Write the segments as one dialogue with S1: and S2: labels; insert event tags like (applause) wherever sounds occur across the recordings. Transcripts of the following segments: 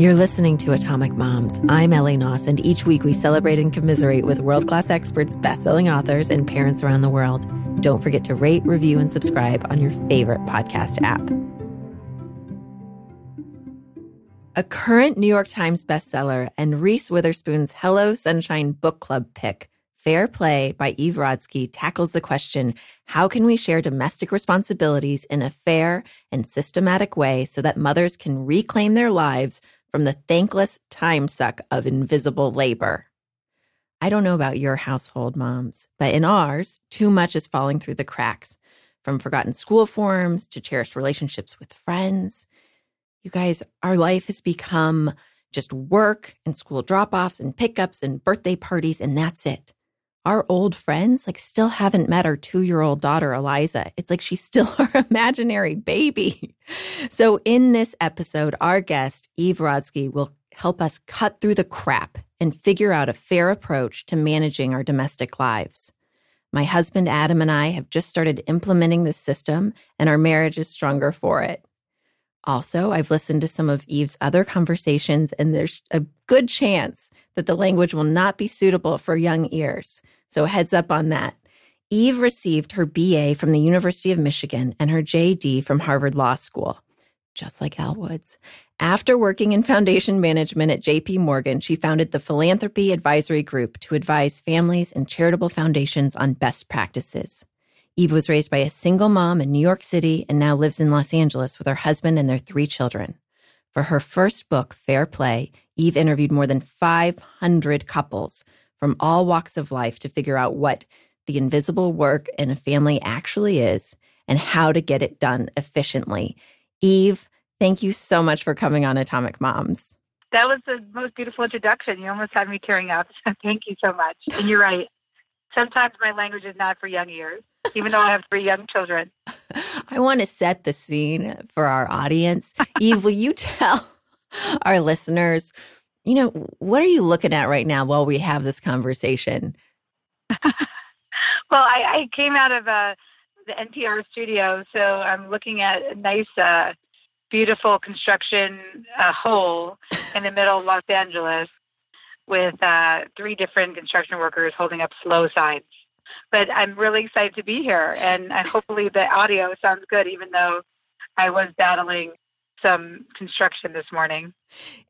S1: You're listening to Atomic Moms. I'm Ellie Knaus, and each week we celebrate and commiserate with world class experts, best selling authors, and parents around the world. Don't forget to rate, review, and subscribe on your favorite podcast app. A current New York Times bestseller and Reese Witherspoon's Hello Sunshine Book Club pick, Fair Play by Eve Rodsky, tackles the question how can we share domestic responsibilities in a fair and systematic way so that mothers can reclaim their lives from the thankless time suck of invisible labor. I don't know about your household moms, but in ours, too much is falling through the cracks from forgotten school forms to cherished relationships with friends. You guys, our life has become just work and school drop offs and pickups and birthday parties, and that's it our old friends like still haven't met our two year old daughter eliza. It's like she's still (laughs) our imaginary baby. So in this episode our guest eve rodsky will help us cut through the crap and figure out a fair approach to managing our domestic lives. My husband adam and i have just started implementing this system and our marriage is stronger for it also, I've listened to some of Eve's other conversations, and there's a good chance that the language will not be suitable for young ears. So, heads up on that. Eve received her BA from the University of Michigan and her JD from Harvard Law School, just like Elle Woods. After working in foundation management at JP Morgan, she founded the Philanthropy Advisory Group to advise families and charitable foundations on best practices. Eve was raised by a single mom in New York City and now lives in Los Angeles with her husband and their three children. For her first book, Fair Play, Eve interviewed more than 500 couples from all walks of life to figure out what the invisible work in a family actually is and how to get it done efficiently. Eve, thank you so much for coming on Atomic Moms.
S2: That was the most beautiful introduction. You almost had me tearing up. (laughs) thank you so much. And you're right. Sometimes my language is not for young ears, even though I have three young children.
S1: I want to set the scene for our audience. Eve, will you tell (laughs) our listeners, you know, what are you looking at right now while we have this conversation? (laughs)
S2: well, I, I, came out of uh, the NPR studio, so I'm looking at a nice, uh, beautiful construction uh, hole in the middle of Los Angeles with uh, three different construction workers holding up slow signs. But I'm really excited to be here, and hopefully the audio sounds good, even though I was battling some construction this morning.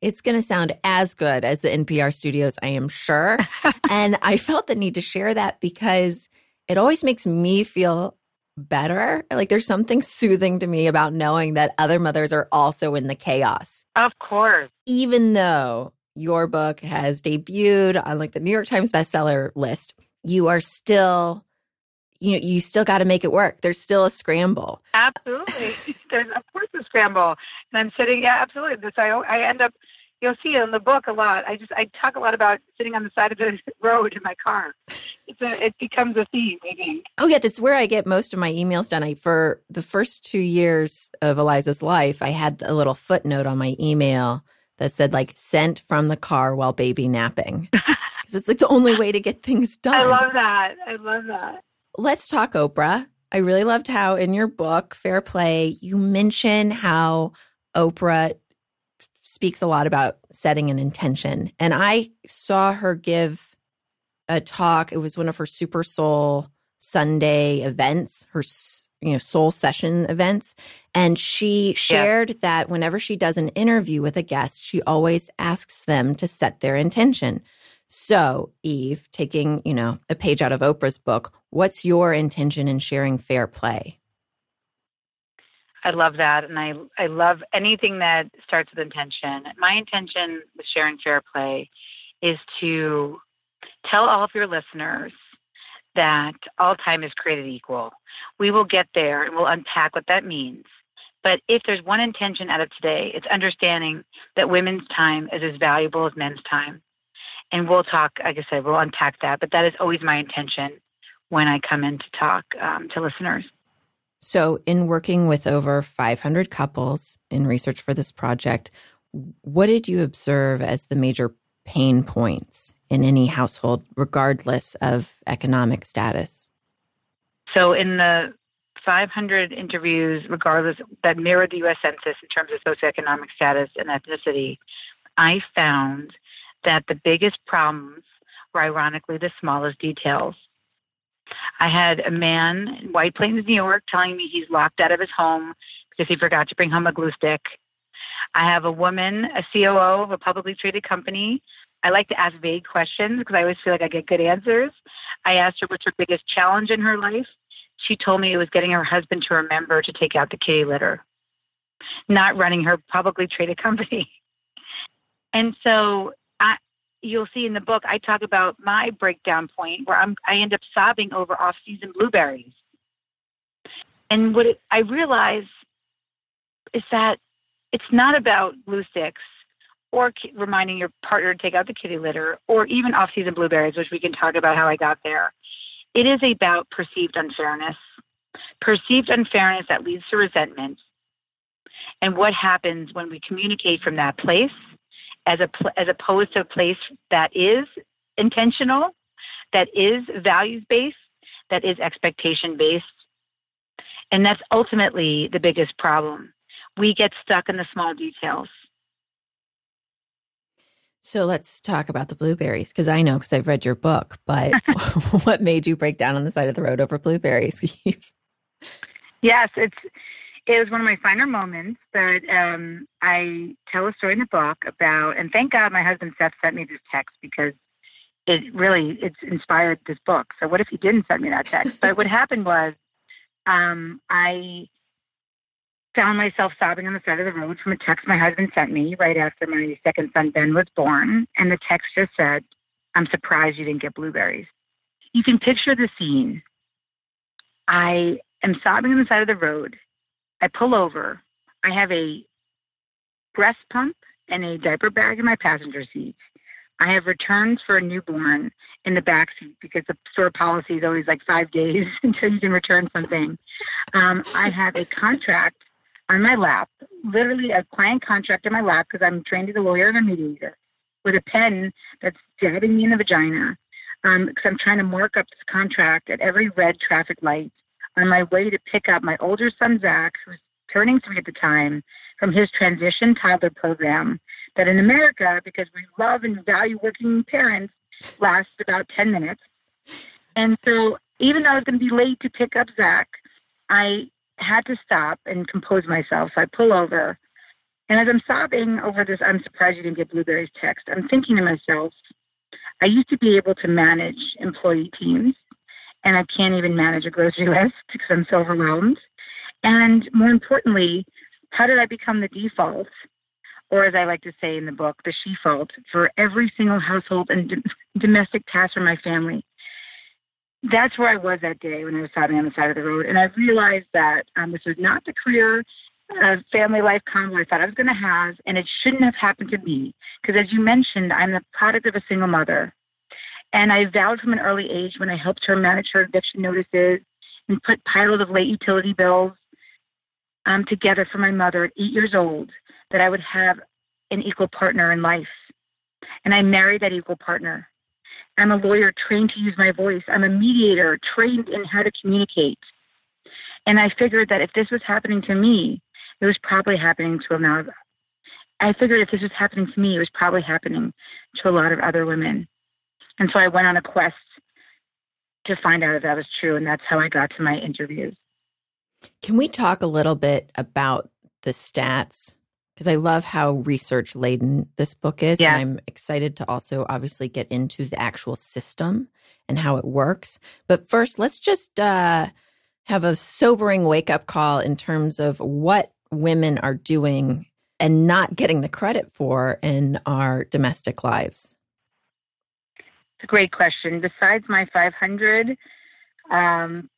S1: It's going to sound as good as the NPR studios, I am sure. (laughs) and I felt the need to share that because it always makes me feel better. Like there's something soothing to me about knowing that other mothers are also in the chaos.
S2: Of course.
S1: Even though your book has debuted on like the New York Times bestseller list, you are still you know you still got to make it work. There's still a scramble.
S2: Absolutely. (laughs) There's of course a scramble. And i'm sitting yeah absolutely. This i i end up you'll see it in the book a lot i just i talk a lot about sitting on the side of the (laughs) road in my car. It's a, it becomes a theme i think
S1: oh yeah that's where i get most of my emails done. I for the first two years of eliza's life i had a little footnote on my email that said like sent from the car while baby napping. (laughs) Because it's like the only way to get things done. (laughs) I
S2: love that. I love that.
S1: Let's talk Oprah. I really loved how in your book, Fair Play, you mention how Oprah speaks a lot about setting an intention. And I saw her give a talk. It was one of her Super Soul Sunday events, her you know soul session events and she shared yeah. that whenever she does an interview with a guest she always asks them to set their intention so eve taking you know a page out of oprah's book what's your intention in sharing fair play
S2: i love that and i i love anything that starts with intention my intention with sharing fair play is to tell all of your listeners that all time is created equal. We will get there and we'll unpack what that means. But if there's one intention out of today, it's understanding that women's time is as valuable as men's time. And we'll talk, like I said, we'll unpack that. But that is always my intention when I come in to talk um, to listeners.
S1: So, in working with over 500 couples in research for this project, what did you observe as the major pain points in any household, regardless of economic status?
S2: So, in the 500 interviews, regardless that mirrored the U.S. Census in terms of socioeconomic status and ethnicity, I found that the biggest problems were ironically the smallest details. I had a man in White Plains, New York, telling me he's locked out of his home because he forgot to bring home a glue stick. I have a woman, a COO of a publicly traded company. I like to ask vague questions because I always feel like I get good answers. I asked her what's her biggest challenge in her life. She told me it was getting her husband to remember to take out the kitty litter, not running her publicly traded (laughs) company. And so I, you'll see in the book, I talk about my breakdown point where I'm, I end up sobbing over off-season blueberries. And what it, I realize is that it's not about glue sticks or reminding your partner to take out the kitty litter or even off-season blueberries, which we can talk about how I got there. It is about perceived unfairness, perceived unfairness that leads to resentment, and what happens when we communicate from that place as a as opposed to a place that is intentional, that is values based, that is expectation based. And that's ultimately the biggest problem. We get stuck in the small details.
S1: So let's talk about the blueberries because I know because I've read your book, but (laughs) (laughs) what made you break down on the side of the road over blueberries?
S2: yes, it's it was one of my finer moments, but um, I tell a story in the book about, and thank God my husband Seth sent me this text because it really it's inspired this book. So what if he didn't send me that text? but what happened was, um, I found myself sobbing on the side of the road from a text my husband sent me right after my second son Ben was born, and the text just said, "I'm surprised you didn't get blueberries." You can picture the scene. I am sobbing on the side of the road I pull over. I have a breast pump and a diaper bag in my passenger seat. I have returns for a newborn in the back seat because the store policy is always like five days (laughs) until you can return something. Um, I have a contract on my lap, literally a client contract in my lap because I'm trained as a lawyer and a mediator, with a pen that's jabbing me in the vagina because um, I'm trying to mark up this contract at every red traffic light on my way to pick up my older son, Zach, who's turning three at the time, from his transition toddler program that in America, because we love and value working parents, lasts about 10 minutes. And so even though I was going to be late to pick up Zach, I had to stop and compose myself. So I pull over. And as I'm sobbing over this, I'm surprised you didn't get Blueberry's text. I'm thinking to myself, I used to be able to manage employee teams and I can't even manage a grocery (laughs) list because I'm so overwhelmed. And more importantly, how did I become the default, or as I like to say in the book, the she fault for every single household and d- domestic task for my family? That's where I was that day when I was sobbing on the side of the road. And I realized that um, this was not the career uh, family life combo I thought I was going to have, and it shouldn't have happened to me. Because as you mentioned, I'm the product of a single mother. And I vowed from an early age when I helped her manage her eviction notices and put piles of late utility bills um, together for my mother at eight years old that I would have an equal partner in life. And I married that equal partner. I'm a lawyer trained to use my voice. I'm a mediator trained in how to communicate. And I figured that if this was happening to me, it was probably happening to a lot of. I figured if this was happening to me, it was probably happening to a lot of other women. And so I went on a quest to find out if that was true. And that's how I got to my interviews.
S1: Can we talk a little bit about the stats? Because I love how research laden this book is.
S2: Yeah.
S1: And I'm excited to also obviously get into the actual system and how it works. But first, let's just uh, have a sobering wake up call in terms of what women are doing and not getting the credit for in our domestic lives.
S2: It's a great question. Besides my 500 um,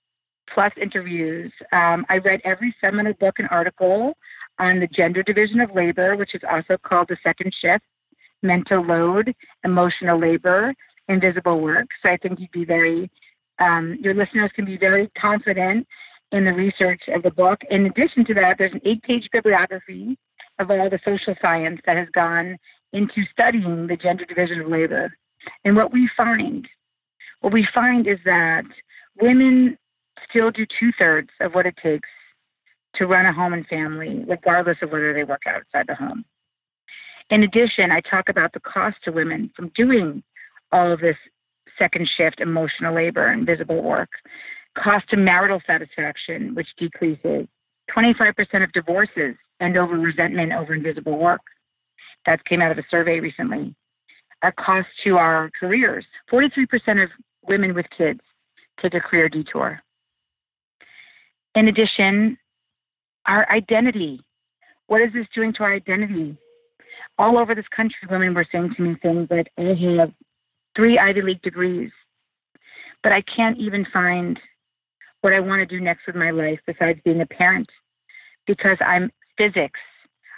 S2: plus interviews, um, I read every seminal book and article on the gender division of labor, which is also called the second shift, mental load, emotional labor, invisible work. So I think you'd be very, um, your listeners can be very confident in the research of the book. In addition to that, there's an eight page bibliography of all the social science that has gone into studying the gender division of labor. And what we find, what we find is that women still do two thirds of what it takes to run a home and family, regardless of whether they work outside the home. In addition, I talk about the cost to women from doing all of this second shift emotional labor and visible work, cost to marital satisfaction, which decreases, 25% of divorces end over resentment over invisible work. That came out of a survey recently. Our cost to our careers, 43% of women with kids take a career detour. In addition, our identity. What is this doing to our identity? All over this country, women were saying to me things like, I have three Ivy League degrees, but I can't even find what I want to do next with my life besides being a parent because I'm physics.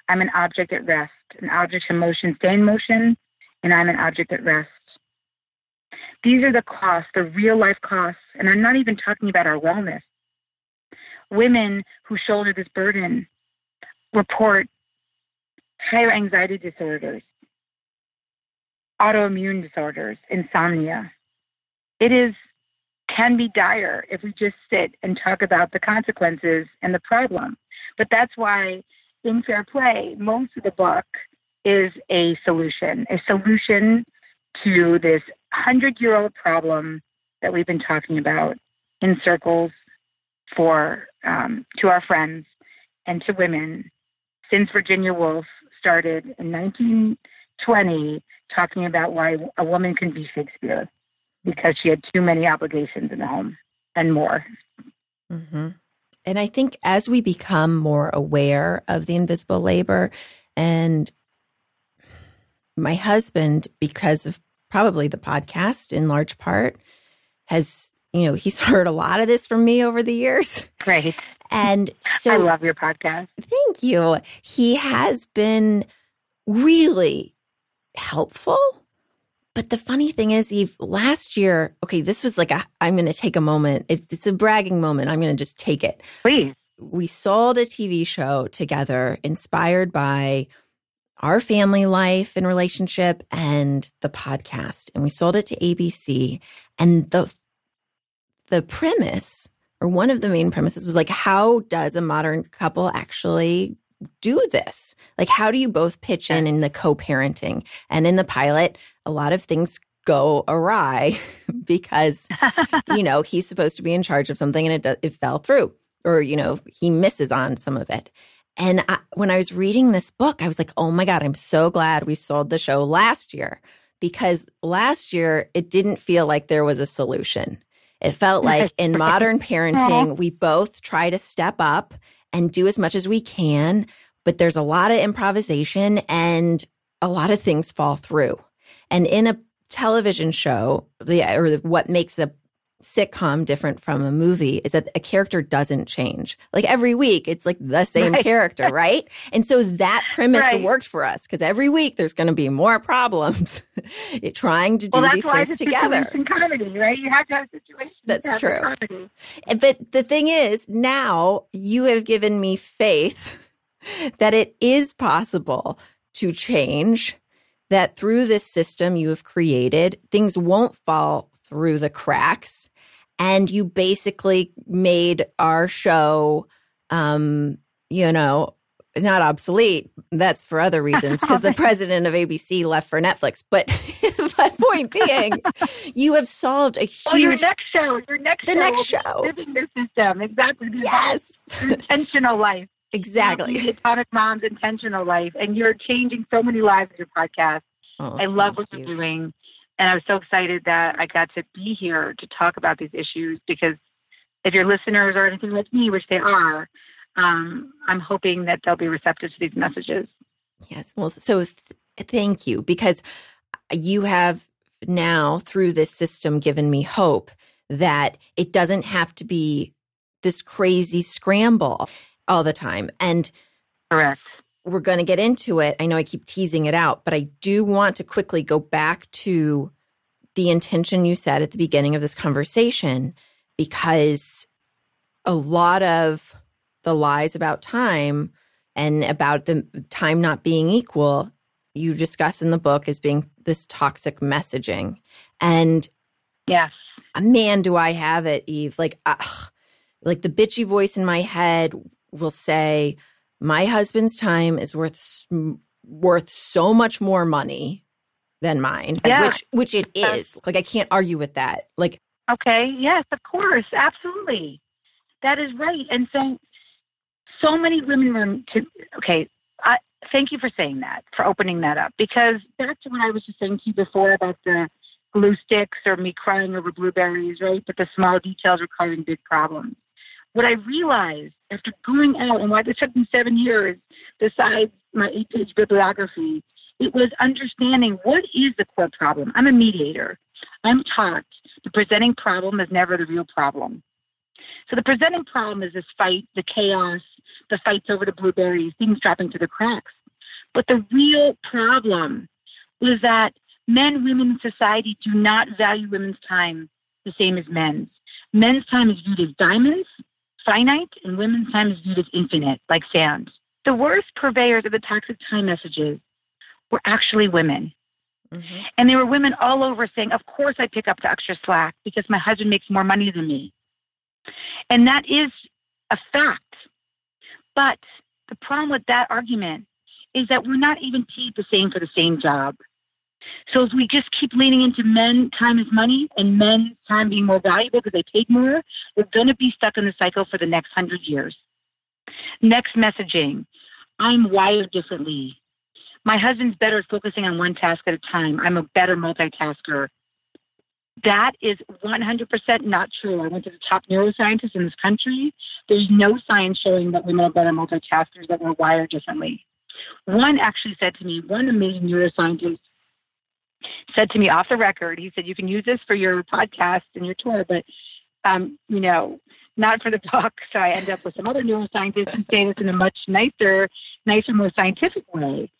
S2: I'm an object at rest. An object in motion stay in motion, and I'm an object at rest. These are the costs, the real life costs, and I'm not even talking about our wellness. Women who shoulder this burden report higher anxiety disorders, autoimmune disorders, insomnia. It is can be dire if we just sit and talk about the consequences and the problem. But that's why in Fair Play, most of the book is a solution, a solution to this hundred year old problem that we've been talking about in circles for um, to our friends and to women since Virginia Woolf started in 1920 talking about why a woman can be Shakespeare because she had too many obligations in the home and more.
S1: Mm-hmm. And I think as we become more aware of the invisible labor, and my husband, because of probably the podcast in large part, has, you know, he's (laughs) heard a lot of this from me over the years.
S2: Great.
S1: And so
S2: I love your podcast.
S1: Thank you. He has been really helpful but the funny thing is, Eve, last year, okay, this was like a, I'm going to take a moment. It's, it's a bragging moment. I'm going to just take it.
S2: Please.
S1: We sold a TV show together inspired by our family life and relationship and the podcast. And we sold it to ABC. And the, the premise, or one of the main premises was like, how does a modern couple actually do this? Like, how do you both pitch in in the co parenting? And in the pilot, a lot of things go awry (laughs) because, (laughs) you know, he's supposed to be in charge of something and it, it fell through, or, you know, he misses on some of it. And I, when I was reading this book, I was like, oh my God, I'm so glad we sold the show last year because last year it didn't feel like there was a solution. It felt (laughs) like in modern parenting, we both try to step up and do as much as we can. But there's a lot of improvisation and a lot of things fall through. And in a television show, the or what makes a sitcom different from a movie is that a character doesn't change. Like every week, it's like the same right. character, (laughs) right? And so that premise right. worked for us because every week there's going to be more problems (laughs) trying to do
S2: well,
S1: these things together.
S2: comedy, right? You have to have situations.
S1: That's true. But the thing is, now you have given me faith (laughs) that it is possible to change. That through this system you have created, things won't fall through the cracks and you basically made our show um you know not obsolete. That's for other reasons because the (laughs) president of abc left for netflix. But (laughs) my point being you have solved a huge
S2: oh, your next show your next
S1: the
S2: show
S1: next show.
S2: Living the system. Exactly.
S1: Yes.
S2: intentional life.
S1: Exactly.
S2: the atomic mom's intentional life and you're changing so many lives with your podcast. Oh, i love what you. you're doing and I was so excited that I got to be here to talk about these issues because if your listeners are anything like me, which they are, um, I'm hoping that they'll be receptive to these messages.
S1: Yes. Well, so th- thank you because you have now, through this system, given me hope that it doesn't have to be this crazy scramble all the time. And
S2: correct
S1: we're going to get into it. I know I keep teasing it out, but I do want to quickly go back to the intention you said at the beginning of this conversation because a lot of the lies about time and about the time not being equal you discuss in the book as being this toxic messaging. And
S2: yes.
S1: a man do i have it eve. Like uh, like the bitchy voice in my head will say, my husband's time is worth worth so much more money than mine,
S2: yeah.
S1: which which it is. Like I can't argue with that. Like
S2: okay, yes, of course, absolutely, that is right. And so, so many women were to okay. I thank you for saying that, for opening that up, because back to what I was just saying to you before about the glue sticks or me crying over blueberries, right? But the small details are causing big problems. What I realized after going out and why this took me seven years, besides my eight page bibliography, it was understanding what is the core problem. I'm a mediator. I'm taught the presenting problem is never the real problem. So the presenting problem is this fight, the chaos, the fights over the blueberries, things dropping to the cracks. But the real problem was that men, women in society do not value women's time the same as men's. Men's time is viewed as diamonds, finite, and women's time is viewed as infinite, like sand. The worst purveyors of the toxic time messages were actually women. Mm-hmm. And there were women all over saying, Of course I pick up the extra slack because my husband makes more money than me. And that is a fact. But the problem with that argument is that we're not even paid the same for the same job. So if we just keep leaning into men, time is money, and men's time being more valuable because they paid more, we're going to be stuck in the cycle for the next hundred years. Next messaging I'm wired differently. My husband's better at focusing on one task at a time. I'm a better multitasker. That is 100% not true. I went to the top neuroscientists in this country. There's no science showing that women are better multitaskers, that we're wired differently. One actually said to me, one amazing neuroscientist said to me off the record, he said, You can use this for your podcast and your tour, but, um, you know, not for the book. So I end up with some other neuroscientists who say this in a much nicer, nicer, more scientific way.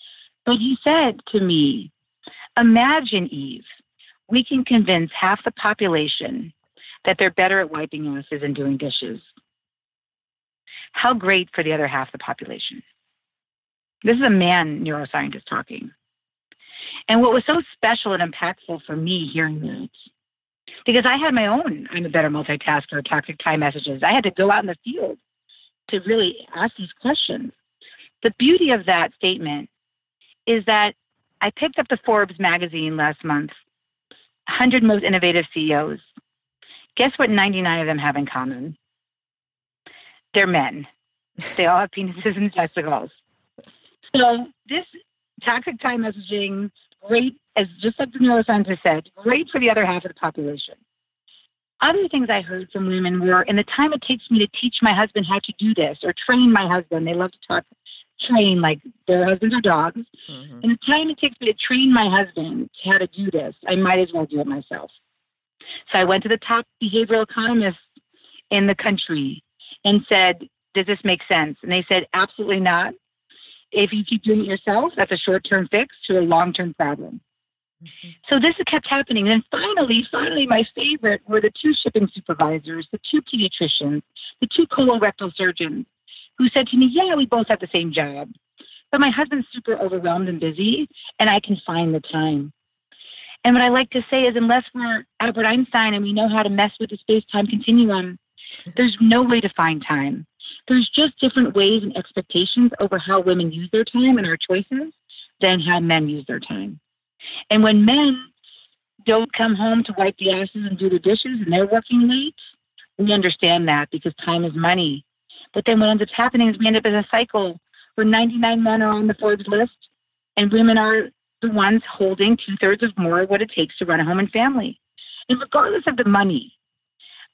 S2: But he said to me, Imagine, Eve, we can convince half the population that they're better at wiping asses and doing dishes. How great for the other half of the population. This is a man neuroscientist talking. And what was so special and impactful for me hearing that, because I had my own, I'm a better multitasker, toxic time messages. I had to go out in the field to really ask these questions. The beauty of that statement is that I picked up the Forbes magazine last month 100 most innovative CEOs. Guess what 99 of them have in common? They're men. They all have (laughs) penises and testicles. So this toxic time messaging, great, as just like the neuroscientist said, great for the other half of the population. Other things I heard from women were in the time it takes me to teach my husband how to do this or train my husband, they love to talk train like their husbands or dogs. Mm-hmm. In the time it takes me to train my husband how to do this, I might as well do it myself. So I went to the top behavioral economists in the country and said, Does this make sense? And they said, Absolutely not if you keep doing it yourself, that's a short term fix to a long term problem. Mm-hmm. So this kept happening. And finally, finally, my favorite were the two shipping supervisors, the two pediatricians, the two colorectal surgeons who said to me, Yeah, we both have the same job. But my husband's super overwhelmed and busy, and I can find the time. And what I like to say is, unless we're Albert Einstein and we know how to mess with the space time continuum, there's no way to find time there's just different ways and expectations over how women use their time and our choices than how men use their time. And when men don't come home to wipe the asses and do the dishes and they're working late, we understand that because time is money. But then what ends up happening is we end up in a cycle where 99 men are on the Forbes list and women are the ones holding two thirds of more of what it takes to run a home and family. And regardless of the money,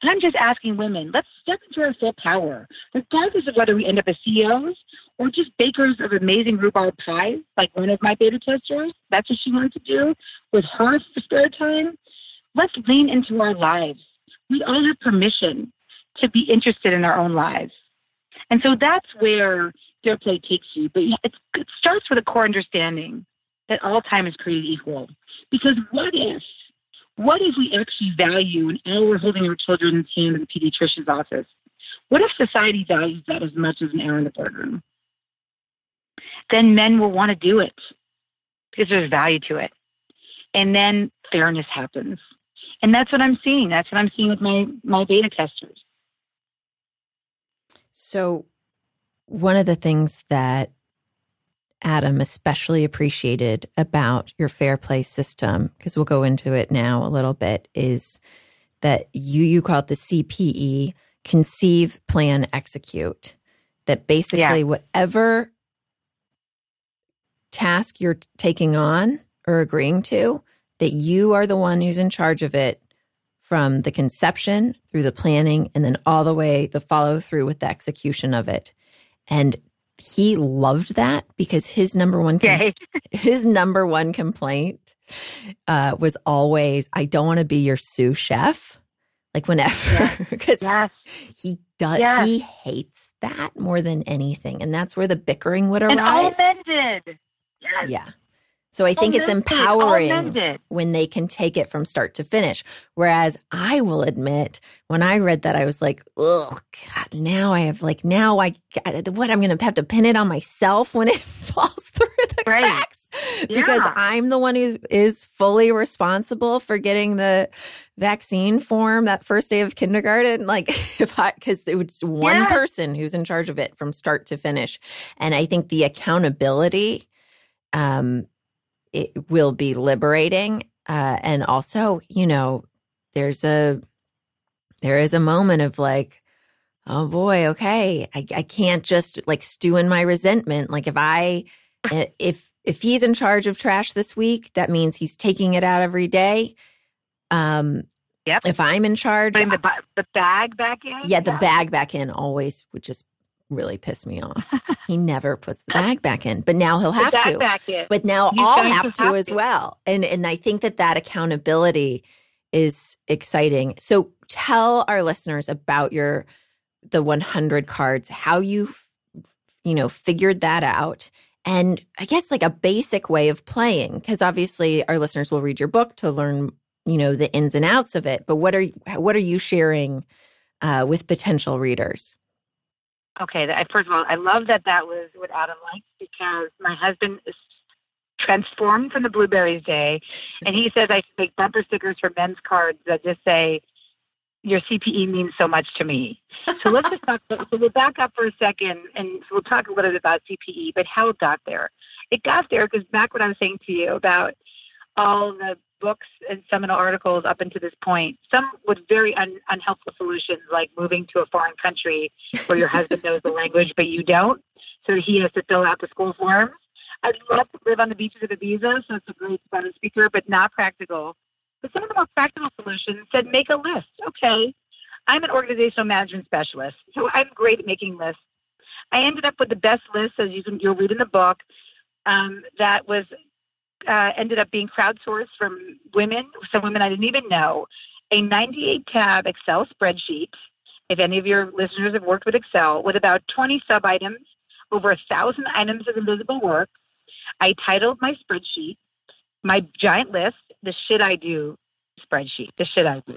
S2: I'm just asking women, let's step into our full power, regardless of whether we end up as CEOs or just bakers of amazing rhubarb pies, like one of my beta testers. That's what she wanted to do with her spare time. Let's lean into our lives. We all have permission to be interested in our own lives. And so that's where Fair Play takes you. But it starts with a core understanding that all time is created equal. Because what if what if we actually value an hour holding our children's hand in the pediatrician's office? What if society values that as much as an hour in the boardroom? Then men will want to do it because there's value to it. And then fairness happens. And that's what I'm seeing. That's what I'm seeing with my, my beta testers.
S1: So, one of the things that Adam especially appreciated about your fair play system, because we'll go into it now a little bit, is that you you call it the CPE, conceive, plan, execute. That basically yeah. whatever task you're taking on or agreeing to, that you are the one who's in charge of it from the conception through the planning and then all the way the follow through with the execution of it. And he loved that because his number one com- (laughs) his number one complaint uh, was always, "I don't want to be your sous chef." Like whenever, because (laughs) yes. he does, yes. he hates that more than anything, and that's where the bickering would arise. And
S2: all men did.
S1: Yes. Yeah. So I think it's empowering when they can take it from start to finish. Whereas I will admit, when I read that, I was like, oh, God, now I have like, now I, what, I'm going to have to pin it on myself when it (laughs) falls through the right. cracks because yeah. I'm the one who is fully responsible for getting the vaccine form that first day of kindergarten. Like, (laughs) if I, because it was one yeah. person who's in charge of it from start to finish. And I think the accountability, um, it will be liberating. Uh, and also, you know, there's a there is a moment of like, oh boy, okay, I, I can't just like stew in my resentment. Like if I (laughs) if if he's in charge of trash this week, that means he's taking it out every day. Um,
S2: Yep.
S1: If I'm in charge,
S2: putting the, the bag back in.
S1: Yeah, the yeah. bag back in always would just really piss me off. (laughs) he never puts the bag back in, but now he'll have to. But now you I'll have to have as to. well. And and I think that that accountability is exciting. So tell our listeners about your the 100 cards, how you you know figured that out. And I guess like a basic way of playing because obviously our listeners will read your book to learn, you know, the ins and outs of it. But what are what are you sharing uh, with potential readers?
S2: Okay, first of all, I love that that was what Adam liked because my husband is transformed from the blueberries day, and he says I should make bumper stickers for men's cards that just say, "Your CPE means so much to me." So let's just talk. So we'll back up for a second, and we'll talk a little bit about CPE, but how it got there. It got there because back what I was saying to you about all the books and seminal articles up until this point, some with very un- unhelpful solutions, like moving to a foreign country where your husband knows the language but you don't, so he has to fill out the school forms. I'd love to live on the beaches of Ibiza, so it's a great Spanish speaker, but not practical. But some of the more practical solutions said make a list. Okay, I'm an organizational management specialist, so I'm great at making lists. I ended up with the best list, as you can you'll read in the book, um, that was uh, ended up being crowdsourced from women, some women I didn't even know, a 98 tab Excel spreadsheet. If any of your listeners have worked with Excel, with about 20 sub items, over a thousand items of invisible work, I titled my spreadsheet, my giant list, the shit I do spreadsheet, the shit I do.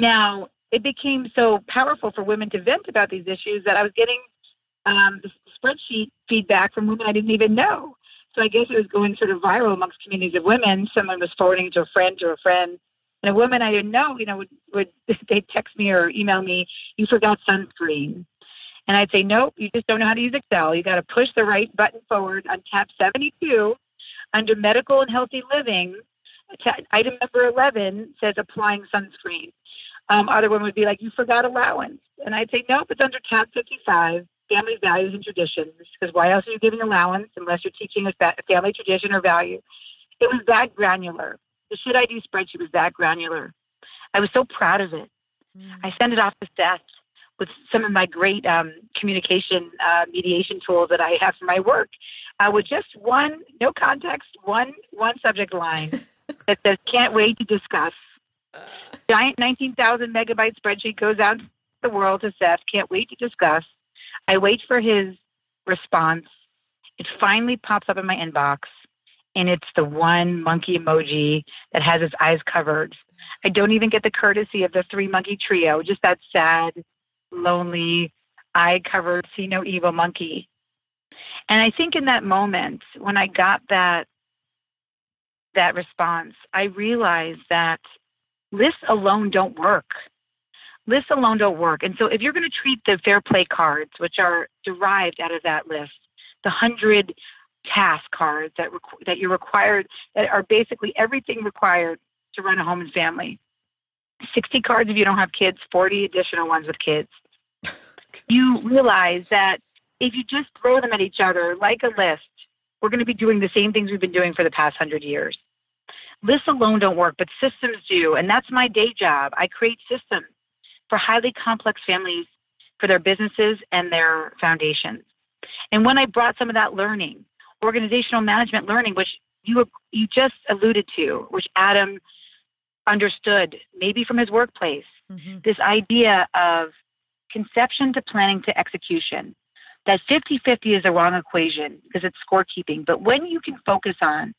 S2: Now, it became so powerful for women to vent about these issues that I was getting um, spreadsheet feedback from women I didn't even know. So I guess it was going sort of viral amongst communities of women. Someone was forwarding to a friend to a friend. And a woman I didn't know, you know, would, would (laughs) they'd text me or email me, you forgot sunscreen. And I'd say, nope, you just don't know how to use Excel. You got to push the right button forward on tab 72 under medical and healthy living. Item number 11 says applying sunscreen. Um, other one would be like, you forgot allowance. And I'd say, nope, it's under tab 55 family values and traditions because why else are you giving allowance unless you're teaching a family tradition or value? It was that granular. The should I do spreadsheet was that granular. I was so proud of it. Mm. I sent it off to Seth with some of my great um, communication uh, mediation tools that I have for my work, uh, with just one, no context, one one subject line (laughs) that says "Can't wait to discuss." Giant 19,000 megabyte spreadsheet goes out to the world to Seth. Can't wait to discuss. I wait for his response. It finally pops up in my inbox, and it's the one monkey emoji that has his eyes covered. I don't even get the courtesy of the three monkey trio, just that sad, lonely, eye covered, see no evil monkey. And I think in that moment, when I got that that response, I realized that lists alone don't work. Lists alone don't work. And so if you're going to treat the fair play cards, which are derived out of that list, the 100 task cards that, requ- that you're required, that are basically everything required to run a home and family. 60 cards if you don't have kids, 40 additional ones with kids. (laughs) you realize that if you just throw them at each other like a list, we're going to be doing the same things we've been doing for the past hundred years. Lists alone don't work, but systems do. And that's my day job. I create systems for highly complex families for their businesses and their foundations. And when I brought some of that learning, organizational management learning, which you you just alluded to, which Adam understood maybe from his workplace, mm-hmm. this idea of conception to planning to execution. That 50 50 is the wrong equation because it's scorekeeping. But when you can focus on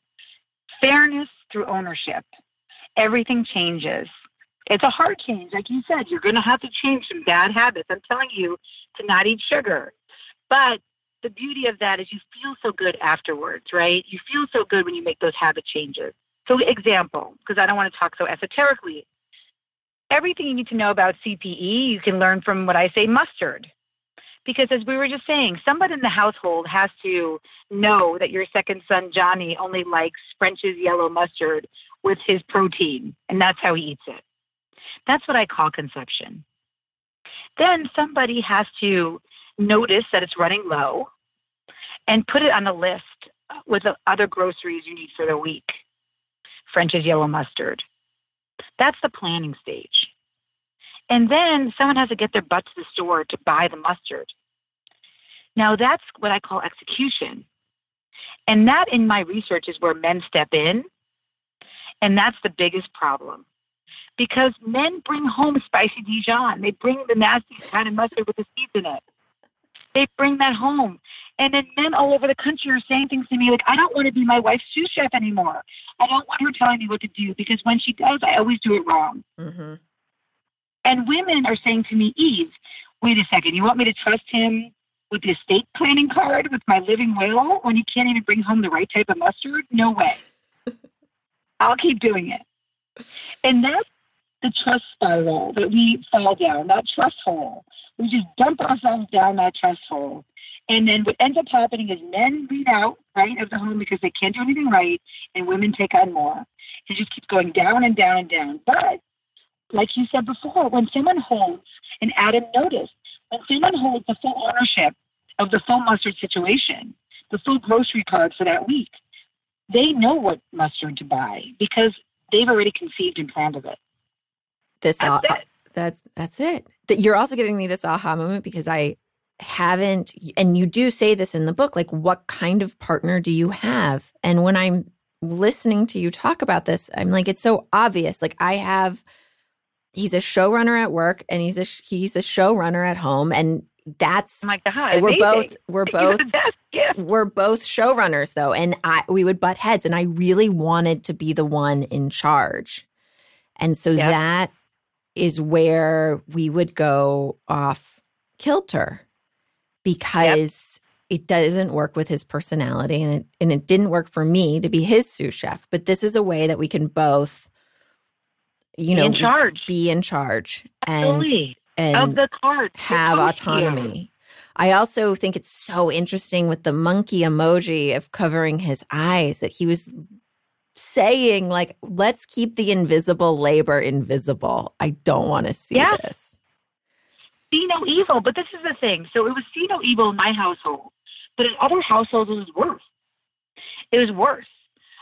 S2: fairness through ownership, everything changes. It's a hard change. Like you said, you're going to have to change some bad habits. I'm telling you to not eat sugar. But the beauty of that is you feel so good afterwards, right? You feel so good when you make those habit changes. So, example, because I don't want to talk so esoterically. Everything you need to know about CPE, you can learn from what I say mustard. Because as we were just saying, somebody in the household has to know that your second son, Johnny, only likes French's yellow mustard with his protein, and that's how he eats it. That's what I call conception. Then somebody has to notice that it's running low and put it on a list with the other groceries you need for the week. French's yellow mustard. That's the planning stage. And then someone has to get their butt to the store to buy the mustard. Now, that's what I call execution. And that, in my research, is where men step in. And that's the biggest problem. Because men bring home spicy Dijon, they bring the nasty kind of mustard with the seeds in it. They bring that home. And then men all over the country are saying things to me like, I don't want to be my wife's sous chef anymore. I don't want her telling me what to do because when she does, I always do it wrong. Mm-hmm. And women are saying to me, Eve, wait a second, you want me to trust him with the estate planning card with my living will when he can't even bring home the right type of mustard? No way. (laughs) I'll keep doing it. And that's the trust spiral that we fall down, that trust hole. We just dump ourselves down that trust hole. And then what ends up happening is men lead out, right, of the home because they can't do anything right, and women take on more. It just keeps going down and down and down. But like you said before, when someone holds, and Adam noticed, when someone holds the full ownership of the full mustard situation, the full grocery card for that week, they know what mustard to buy because they've already conceived and planned of it.
S1: This that's, all, it. that's that's it. That You're also giving me this aha moment because I haven't and you do say this in the book like what kind of partner do you have and when i'm listening to you talk about this i'm like it's so obvious like i have he's a showrunner at work and he's a he's a showrunner at home and that's
S2: oh my God,
S1: we're both we're (laughs) both we're both showrunners though and I we would butt heads and I really wanted to be the one in charge. And so yep. that is where we would go off kilter because yep. it doesn't work with his personality and it and it didn't work for me to be his sous chef. But this is a way that we can both you
S2: be
S1: know
S2: in charge.
S1: be in charge
S2: Absolutely.
S1: and,
S2: and of the card
S1: have autonomy. I also think it's so interesting with the monkey emoji of covering his eyes that he was saying like let's keep the invisible labor invisible. I don't want to see
S2: yeah.
S1: this
S2: see no evil. But this is the thing. So it was see no evil in my household, but in other households it was worse. It was worse.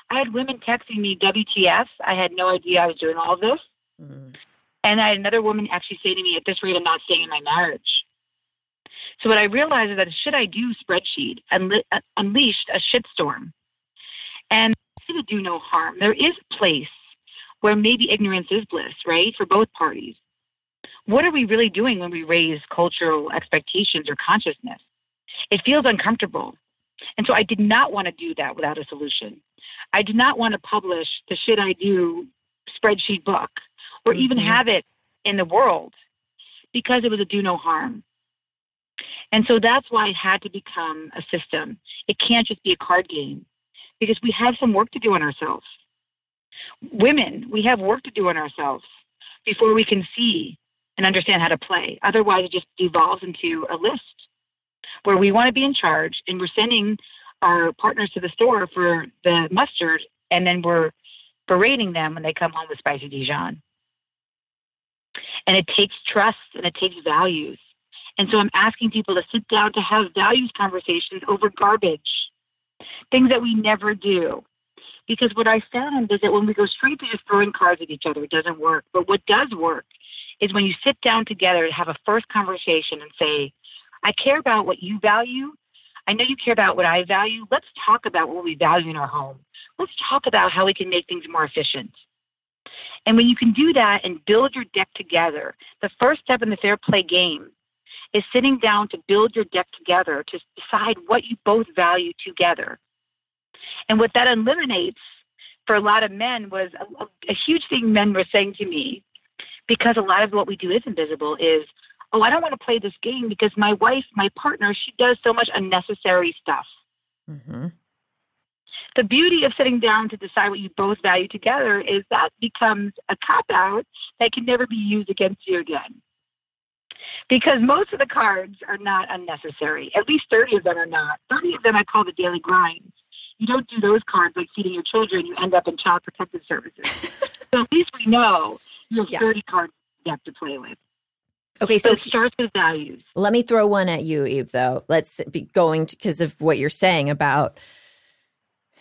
S2: I had women texting me WTF. I had no idea I was doing all of this. Mm. And I had another woman actually say to me, at this rate, I'm not staying in my marriage. So what I realized is that should I do spreadsheet unle- uh, unleashed a shitstorm. And to do no harm. There is a place where maybe ignorance is bliss, right, for both parties what are we really doing when we raise cultural expectations or consciousness? It feels uncomfortable. And so I did not want to do that without a solution. I did not want to publish the shit I do spreadsheet book or mm-hmm. even have it in the world because it was a do no harm. And so that's why it had to become a system. It can't just be a card game because we have some work to do on ourselves. Women, we have work to do on ourselves before we can see and understand how to play. Otherwise, it just devolves into a list where we want to be in charge and we're sending our partners to the store for the mustard and then we're berating them when they come home with spicy Dijon. And it takes trust and it takes values. And so I'm asking people to sit down to have values conversations over garbage, things that we never do. Because what I found is that when we go straight to just throwing cards at each other, it doesn't work. But what does work is when you sit down together to have a first conversation and say, I care about what you value. I know you care about what I value. Let's talk about what we value in our home. Let's talk about how we can make things more efficient. And when you can do that and build your deck together, the first step in the fair play game is sitting down to build your deck together to decide what you both value together. And what that eliminates for a lot of men was a, a, huge thing men were saying to me, because a lot of what we do is invisible, is, oh, I don't want to play this game because my wife, my partner, she does so much unnecessary stuff. Mm-hmm. The beauty of sitting down to decide what you both value together is that becomes a cop out that can never be used against you again because most of the cards are not unnecessary. At least 30 of them are not. 30 of them I call the daily grind. You don't do those cards like feeding your children, you end up in child protective services. (laughs) so at least we know you have yeah. 30 cards you have to play with.
S1: Okay, so,
S2: so it starts with values.
S1: Let me throw one at you, Eve, though. Let's be going because of what you're saying about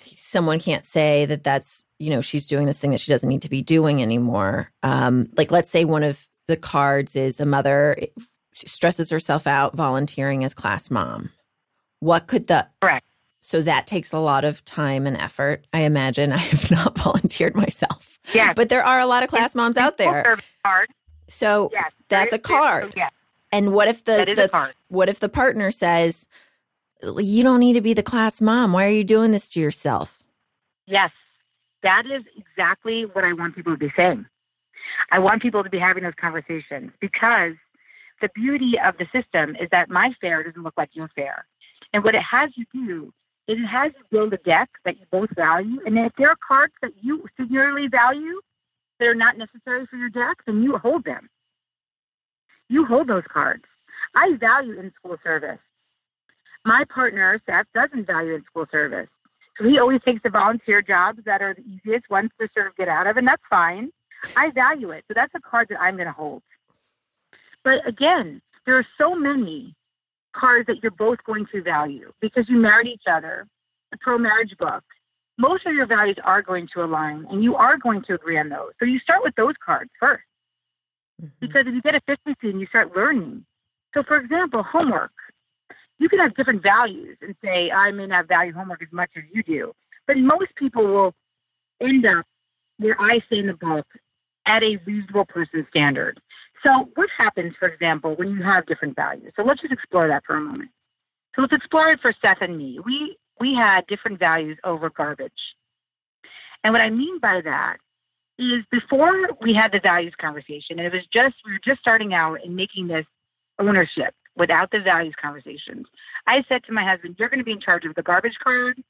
S1: someone can't say that that's, you know, she's doing this thing that she doesn't need to be doing anymore. Um, like, let's say one of the cards is a mother stresses herself out volunteering as class mom. What could the
S2: correct?
S1: So that takes a lot of time and effort. I imagine (laughs) I have not volunteered myself.
S2: Yeah,
S1: but there are a lot of class moms out there.
S2: Card.
S1: So yes, that's a card.
S2: yes.
S1: And what if the, the what if the partner says, "You don't need to be the class mom. Why are you doing this to yourself?"
S2: Yes, that is exactly what I want people to be saying. I want people to be having those conversations because the beauty of the system is that my fair doesn't look like your fair. And what it has you do is it has you build a deck that you both value. And if there are cards that you singularly value that are not necessary for your deck, then you hold them. You hold those cards. I value in school service. My partner, Seth, doesn't value in school service. So he always takes the volunteer jobs that are the easiest ones to sort of get out of, and that's fine. I value it. So that's a card that I'm going to hold. But again, there are so many cards that you're both going to value because you married each other, the pro marriage book. Most of your values are going to align and you are going to agree on those. So you start with those cards 1st mm-hmm. Because if you get efficiency and you start learning. So, for example, homework. You can have different values and say, I may not value homework as much as you do. But most people will end up where I say in the book, at a reasonable person standard. So, what happens, for example, when you have different values? So, let's just explore that for a moment. So, let's explore it for Seth and me. We we had different values over garbage, and what I mean by that is before we had the values conversation, and it was just we were just starting out and making this ownership without the values conversations. I said to my husband, "You're going to be in charge of the garbage card,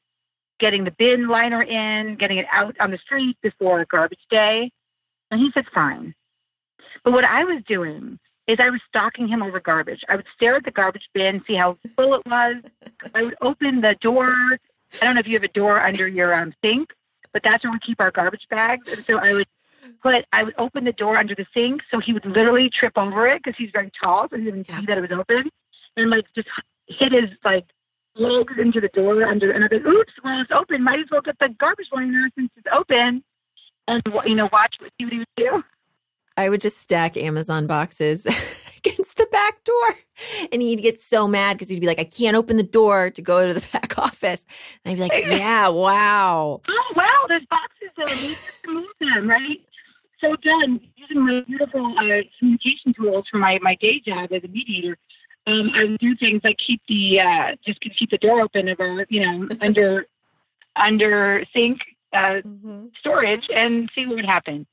S2: getting the bin liner in, getting it out on the street before garbage day." And he said, fine. But what I was doing is I was stalking him over garbage. I would stare at the garbage bin, see how full it was. I would open the door. I don't know if you have a door under your um, sink, but that's where we keep our garbage bags. And so I would put, I would open the door under the sink so he would literally trip over it because he's very tall, so he didn't see that it was open. And like just hit his like legs into the door under, and I'd be, oops, well it's open. Might as well get the garbage liner since it's open and you know watch what he would do.
S1: I would just stack Amazon boxes (laughs) against the back door, and he'd get so mad because he'd be like, "I can't open the door to go to the (laughs) back office," and I'd be like, (laughs) "Yeah, wow,
S2: oh wow, there's boxes there. Have to move them, right?" So done using my beautiful uh, communication tools for my my day job as a mediator. Um, I would do things like keep the uh, just keep the door open of a you know under under sink uh, mm-hmm. storage and see what would happen.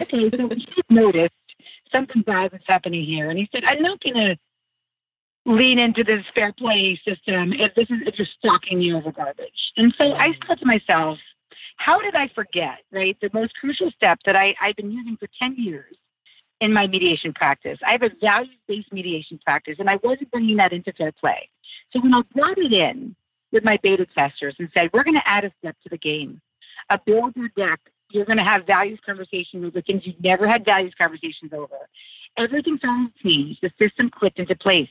S2: Okay, so he (laughs) noticed something bad was happening here, and he said, "I'm not going to lean into this fair play system if this is if you're stalking me over garbage." And so I thought to myself, "How did I forget? Right, the most crucial step that I I've been using for ten years in my mediation practice. I have a values based mediation practice, and I wasn't bringing that into fair play. So when I brought it in with my beta testers and said, we're going to add a step to the game, a build your deck, you're going to have values conversations over things you've never had values conversations over. Everything started to change. The system clicked into place.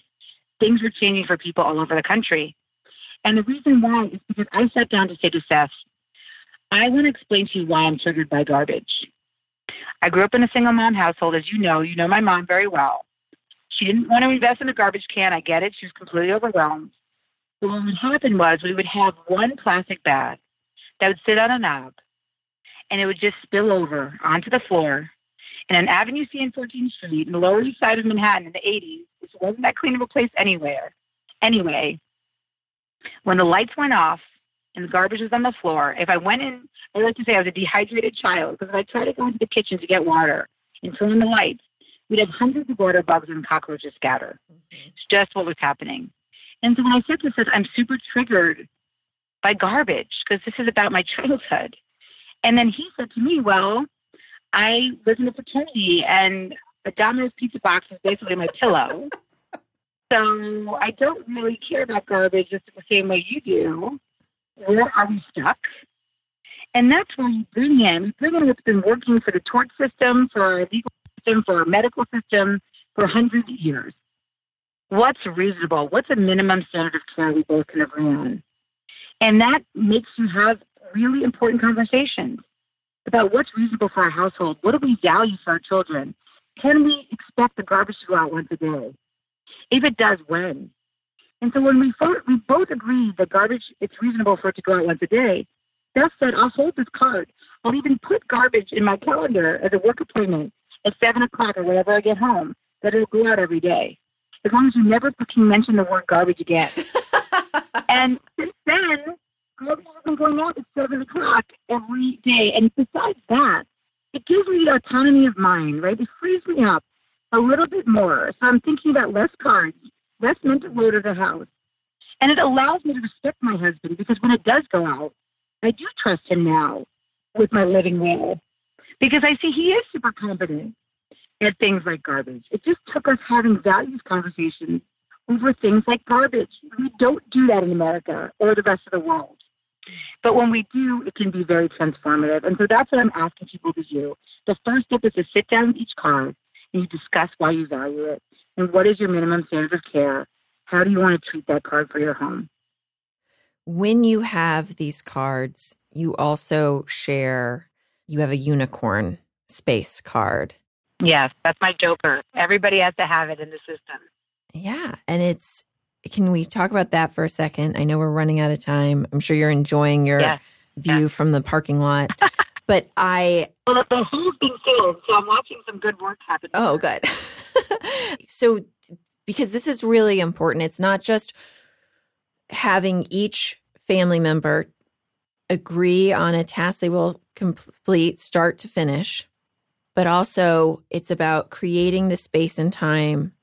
S2: Things were changing for people all over the country. And the reason why is because I sat down to say to Seth, I want to explain to you why I'm triggered by garbage. I grew up in a single mom household, as you know. You know my mom very well. She didn't want to invest in a garbage can. I get it. She was completely overwhelmed. But what would happen was we would have one plastic bag that would sit on a knob and it would just spill over onto the floor. And on Avenue C and 14th Street in the Lower East Side of Manhattan in the 80s, which wasn't that clean of a place anywhere. Anyway, when the lights went off and the garbage was on the floor, if I went in, I like to say I was a dehydrated child because if I tried to go into the kitchen to get water and turn on the lights, we'd have hundreds of water bugs and cockroaches scatter. Mm-hmm. It's just what was happening. And so when I said this, I'm super triggered by garbage because this is about my childhood. And then he said to me, Well, I was in a fraternity and a Domino's pizza box is basically my pillow. So I don't really care about garbage just the same way you do. Where are we stuck? And that's where you bring in, bring in what's been working for the tort system, for our legal system, for our medical system for hundreds of years. What's reasonable? What's a minimum standard of care we both can agree on? And that makes you have really important conversations about what's reasonable for our household. What do we value for our children? Can we expect the garbage to go out once a day? If it does, when? And so when we, fo- we both agreed that garbage, it's reasonable for it to go out once a day, Beth said, I'll hold this card. I'll even put garbage in my calendar as a work appointment at 7 o'clock or whenever I get home, that it'll go out every day. As long as you never can mention the word garbage again. (laughs) and since then, garbage has been going out at 7 o'clock every day. And besides that, it gives me the autonomy of mind, right? It frees me up a little bit more. So I'm thinking about less cards, less mental load of the house. And it allows me to respect my husband because when it does go out, I do trust him now with my living will because I see he is super competent at things like garbage. It just took us having values conversations over things like garbage. We don't do that in America or the rest of the world. But when we do, it can be very transformative. And so that's what I'm asking people to do. The first step is to sit down with each card and you discuss why you value it and what is your minimum standard of care. How do you want to treat that card for your home?
S1: When you have these cards, you also share, you have a unicorn space card.
S2: Yes, that's my joker. Everybody has to have it in the system.
S1: Yeah. And it's, can we talk about that for a second? I know we're running out of time. I'm sure you're enjoying your yes. view yes. from the parking lot. (laughs) but I.
S2: Well, the hole's been filled, so I'm watching some good work happen.
S1: Oh, good. (laughs) so, because this is really important, it's not just having each family member agree on a task they will complete start to finish, but also it's about creating the space and time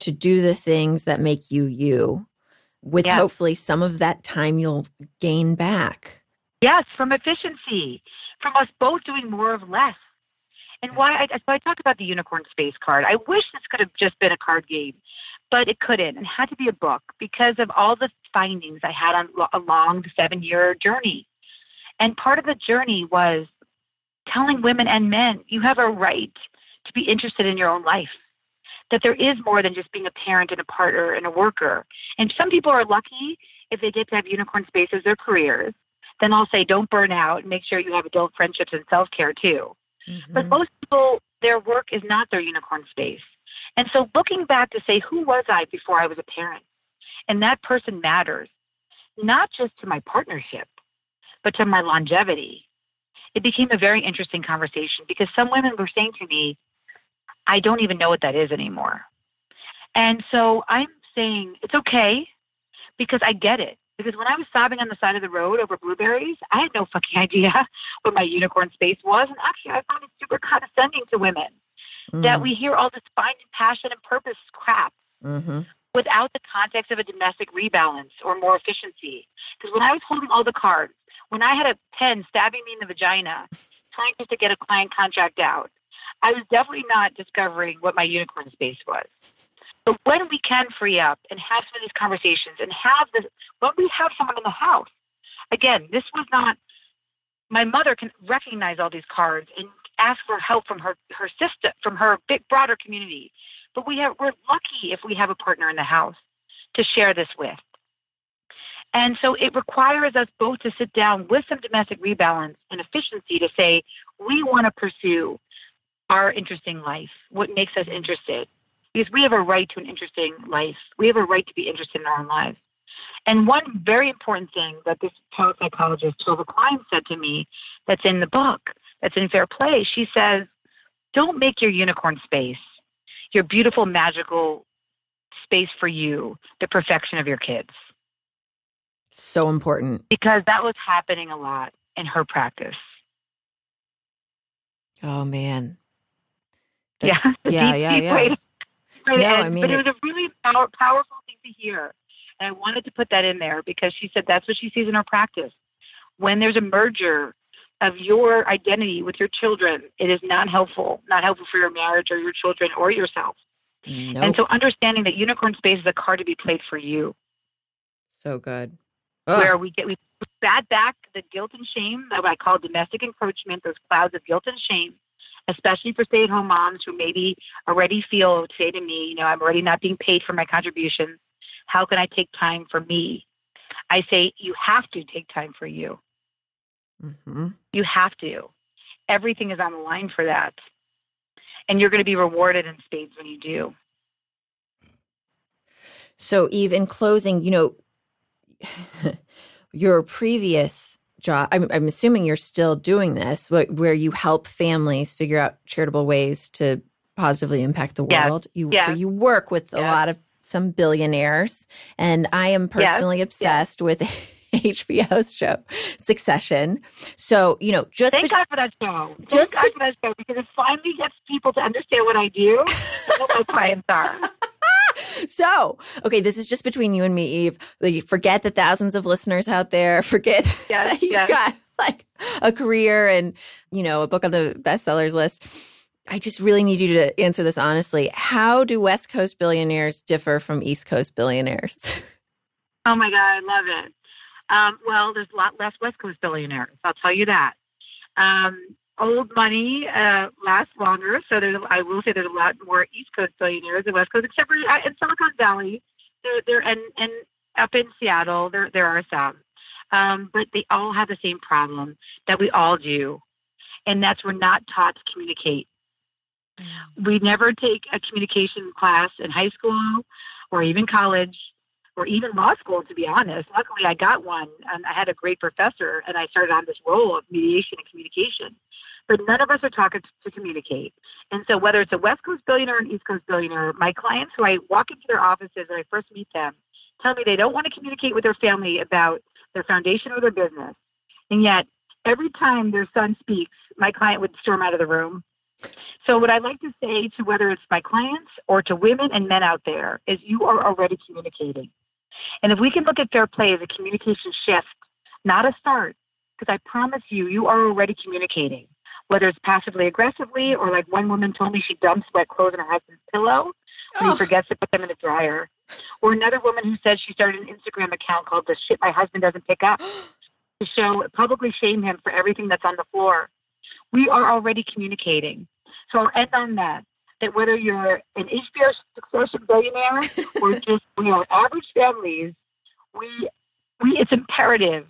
S1: to do the things that make you you with yes. hopefully some of that time you'll gain back.
S2: Yes, from efficiency, from us both doing more of less. And why I, so I talk about the unicorn space card. I wish this could have just been a card game, but it couldn't and had to be a book because of all the findings I had on along the seven year journey. And part of the journey was telling women and men you have a right to be interested in your own life that there is more than just being a parent and a partner and a worker. And some people are lucky if they get to have unicorn space as their careers. Then I'll say, don't burn out. Make sure you have adult friendships and self care too. Mm-hmm. But most people, their work is not their unicorn space. And so looking back to say, who was I before I was a parent? And that person matters, not just to my partnership, but to my longevity. It became a very interesting conversation because some women were saying to me, I don't even know what that is anymore. And so I'm saying it's okay because I get it. Because when I was sobbing on the side of the road over blueberries, I had no fucking (laughs) idea what my unicorn space was. And actually, I find it super condescending to women mm. that we hear all this finding passion and purpose crap mm-hmm. without the context of a domestic rebalance or more efficiency. Because when I was holding all the cards, when I had a pen stabbing me in the vagina, trying just to get a client contract out, I was definitely not discovering what my unicorn space was. But when we can free up and have some of these conversations and have this, when we have someone in the house, again, this was not, my mother can recognize all these cards and ask for help from her, her sister, from her big, broader community. But we have, we're lucky if we have a partner in the house to share this with. And so it requires us both to sit down with some domestic rebalance and efficiency to say, we want to pursue our interesting life, what makes us interested. Because we have a right to an interesting life. We have a right to be interested in our own lives. And one very important thing that this child psychologist, Tovah Klein, said to me that's in the book, that's in Fair Play, she says, don't make your unicorn space your beautiful, magical space for you, the perfection of your kids.
S1: So important.
S2: Because that was happening a lot in her practice.
S1: Oh, man.
S2: That's, yeah,
S1: yeah, yeah, yeah.
S2: no, I mean, but it, it was a really power, powerful thing to hear. And I wanted to put that in there because she said that's what she sees in her practice. When there's a merger of your identity with your children, it is not helpful, not helpful for your marriage or your children or yourself. Nope. And so understanding that unicorn space is a card to be played for you.
S1: So good.
S2: Ugh. Where we get we bat back the guilt and shame that I call domestic encroachment, those clouds of guilt and shame, especially for stay at home moms who maybe already feel say to me, you know, I'm already not being paid for my contributions. How can I take time for me? I say you have to take time for you. Mm-hmm. You have to. Everything is on the line for that. And you're going to be rewarded in spades when you do.
S1: So, Eve, in closing, you know, (laughs) your previous job, I'm, I'm, assuming you're still doing this, where you help families figure out charitable ways to positively impact the world.
S2: Yes. You, yes.
S1: So, you work with yes. a lot of some billionaires, and I am personally obsessed with (laughs) HBO's show, Succession. So, you know, just
S2: thank be- God for that show. Thank just God be- for that show because it finally gets people to understand what I do and what my clients are.
S1: So, okay, this is just between you and me, Eve. Like, forget the thousands of listeners out there. (laughs) Forget yes, that you've yes. got like a career and, you know, a book on the bestsellers list. I just really need you to answer this honestly. How do West Coast billionaires differ from East Coast billionaires? (laughs)
S2: Oh my God, I love it. Um, well, there's a lot less West Coast billionaires. I'll tell you that. Um, old money uh, lasts longer, so there's, I will say there's a lot more East Coast billionaires than West Coast, except for uh, in Silicon Valley. There, there, and and up in Seattle, there there are some, um, but they all have the same problem that we all do, and that's we're not taught to communicate. Mm. We never take a communication class in high school or even college or even law school, to be honest. Luckily, I got one, and I had a great professor, and I started on this role of mediation and communication. But none of us are taught to, communicate. And so, whether it's a West Coast billionaire or an East Coast billionaire, my clients who I walk into their offices and I first meet them tell me they don't want to communicate with their family about their foundation or their business. And yet, every time their son speaks, my client would storm out of the room so, what I'd like to say to whether it's my clients or to women and men out there is you are already communicating. And if we can look at fair play as a communication shift, not a start, because I promise you, you are already communicating, whether it's passively aggressively or like one woman told me she dumps wet clothes in her husband's pillow when oh. he forgets to put them in the dryer. Or another woman who said she started an Instagram account called The Shit My Husband Doesn't Pick Up (gasps) to show, publicly shame him for everything that's on the floor. We are already communicating. So I'll end on that that whether you're an HBO succession billionaire (laughs) or just we are average families, we we it's imperative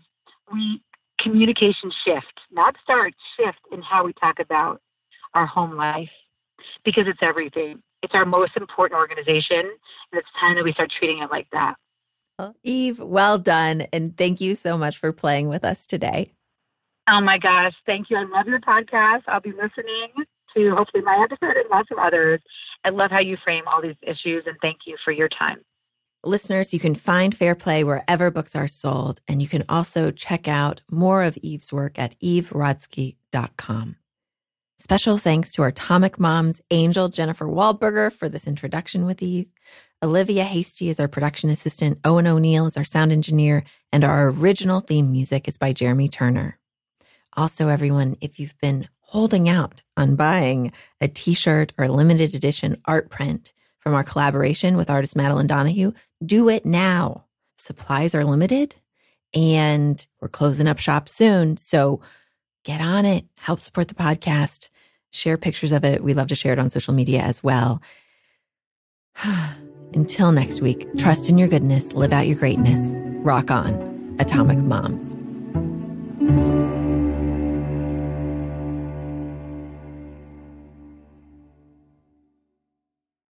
S2: we communication shift, not start, shift in how we talk about our home life because it's everything. It's our most important organization, and it's time that we start treating it like that.
S1: Well, Eve, well done, and thank you so much for playing with us today.
S2: Oh my gosh, thank you. I love your podcast. I'll be listening to hopefully my episode and lots of others. I love how you frame all these issues and thank you for your time.
S1: Listeners, you can find Fair Play wherever books are sold, and you can also check out more of Eve's work at everodsky.com. Special thanks to our Atomic Moms, Angel Jennifer Waldberger, for this introduction with Eve. Olivia Hasty is our production assistant. Owen O'Neill is our sound engineer. And our original theme music is by Jeremy Turner. Also, everyone, if you've been holding out on buying a t shirt or limited edition art print from our collaboration with artist Madeline Donahue, do it now. Supplies are limited and we're closing up shop soon. So get on it, help support the podcast, share pictures of it. We love to share it on social media as well. (sighs) Until next week, trust in your goodness, live out your greatness, rock on, Atomic Moms.